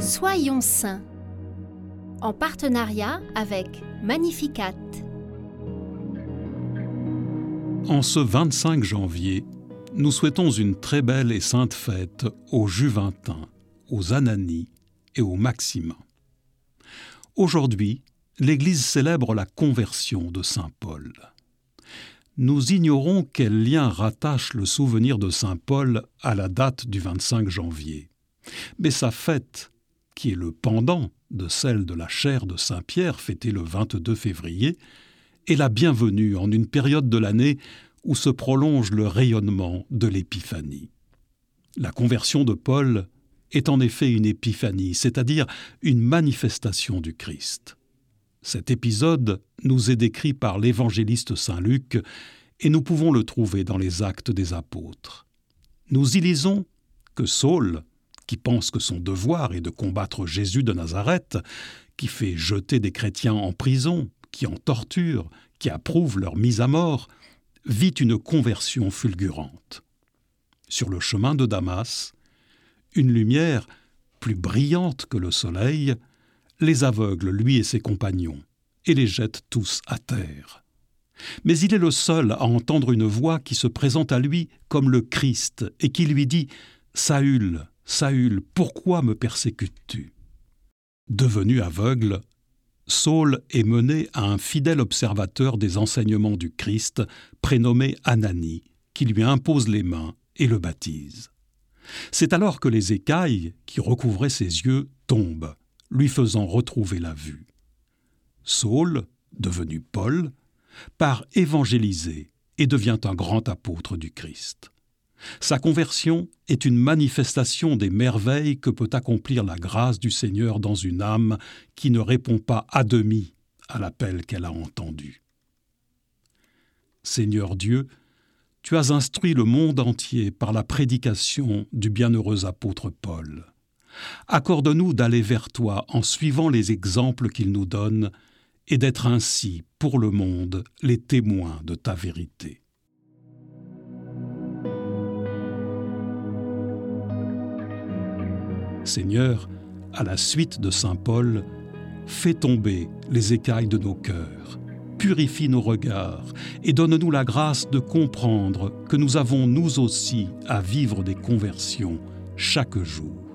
Soyons saints en partenariat avec Magnificat. En ce 25 janvier, nous souhaitons une très belle et sainte fête aux Juventins, aux Ananies et aux Maximains. Aujourd'hui, l'Église célèbre la conversion de Saint Paul. Nous ignorons quel lien rattache le souvenir de Saint Paul à la date du 25 janvier. Mais sa fête, qui est le pendant de celle de la chair de Saint Pierre fêtée le 22 février, est la bienvenue en une période de l'année où se prolonge le rayonnement de l'épiphanie. La conversion de Paul est en effet une épiphanie, c'est-à-dire une manifestation du Christ. Cet épisode nous est décrit par l'évangéliste Saint Luc et nous pouvons le trouver dans les actes des apôtres. Nous y lisons que Saul, qui pense que son devoir est de combattre Jésus de Nazareth, qui fait jeter des chrétiens en prison, qui en torture, qui approuve leur mise à mort, vit une conversion fulgurante. Sur le chemin de Damas, une lumière, plus brillante que le soleil, les aveugle, lui et ses compagnons, et les jette tous à terre. Mais il est le seul à entendre une voix qui se présente à lui comme le Christ et qui lui dit Saül, Saül, pourquoi me persécutes-tu? Devenu aveugle, Saul est mené à un fidèle observateur des enseignements du Christ, prénommé Anani, qui lui impose les mains et le baptise. C'est alors que les écailles qui recouvraient ses yeux tombent, lui faisant retrouver la vue. Saul, devenu Paul, part évangéliser et devient un grand apôtre du Christ. Sa conversion est une manifestation des merveilles que peut accomplir la grâce du Seigneur dans une âme qui ne répond pas à demi à l'appel qu'elle a entendu. Seigneur Dieu, tu as instruit le monde entier par la prédication du bienheureux apôtre Paul. Accorde-nous d'aller vers toi en suivant les exemples qu'il nous donne et d'être ainsi, pour le monde, les témoins de ta vérité. Seigneur, à la suite de Saint Paul, fais tomber les écailles de nos cœurs, purifie nos regards et donne-nous la grâce de comprendre que nous avons nous aussi à vivre des conversions chaque jour.